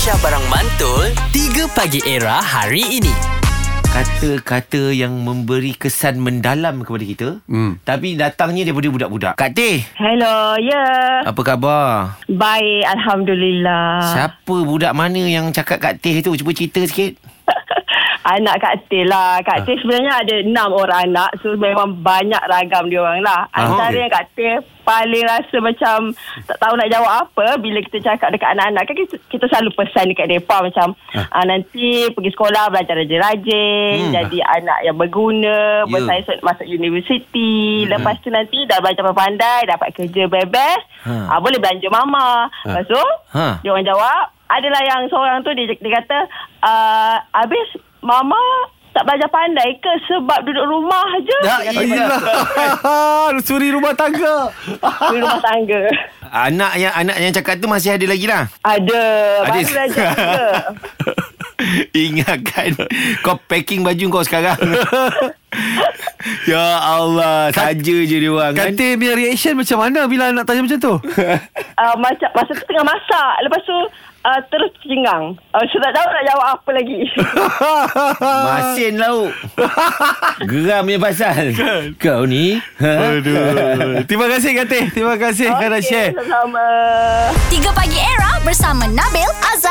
Aisyah Barang Mantul 3 Pagi Era hari ini kata-kata yang memberi kesan mendalam kepada kita hmm. tapi datangnya daripada budak-budak. Kak Teh, Hello, ya. Yeah. apa khabar? Baik, Alhamdulillah. Siapa budak mana yang cakap Kak Teh tu? Cuba cerita sikit. Anak Kak Teh lah. Kak Teh sebenarnya ada enam orang anak. So, memang banyak ragam dia orang lah. Ah, Antara okey. yang Kak Teh paling rasa macam tak tahu nak jawab apa bila kita cakap dekat anak-anak. Kan kita, kita selalu pesan dekat mereka macam ah. nanti pergi sekolah belajar rajin-rajin. Hmm. Jadi anak yang berguna. Ya. Bersaing masuk universiti. Hmm. Lepas tu nanti dah belajar pandai dapat kerja bebas. Ha. Ah, boleh belanja mama. Lepas tu Ha. dia orang jawab adalah yang seorang tu dia, dia kata uh, habis mama tak belajar pandai ke sebab duduk rumah je Ya, Dia kata iya. begitu. Suri rumah tangga. di rumah tangga Anak yang anak yang cakap tu masih ada lagi lah. ada baru belajar Ingatkan Kau packing baju kau sekarang Ya Allah Saja je dia orang kan Kata punya reaction macam mana bila nak tanya macam tu? uh, macam masa tu tengah masak lepas tu uh, terus cengang uh, so tak tahu nak jawab apa lagi Masin lauk Geram punya pasal Kau ni ha? Aduh. Terima kasih Kata. Terima kasih okay, kerana share. sama 3 Pagi Era bersama Nabil,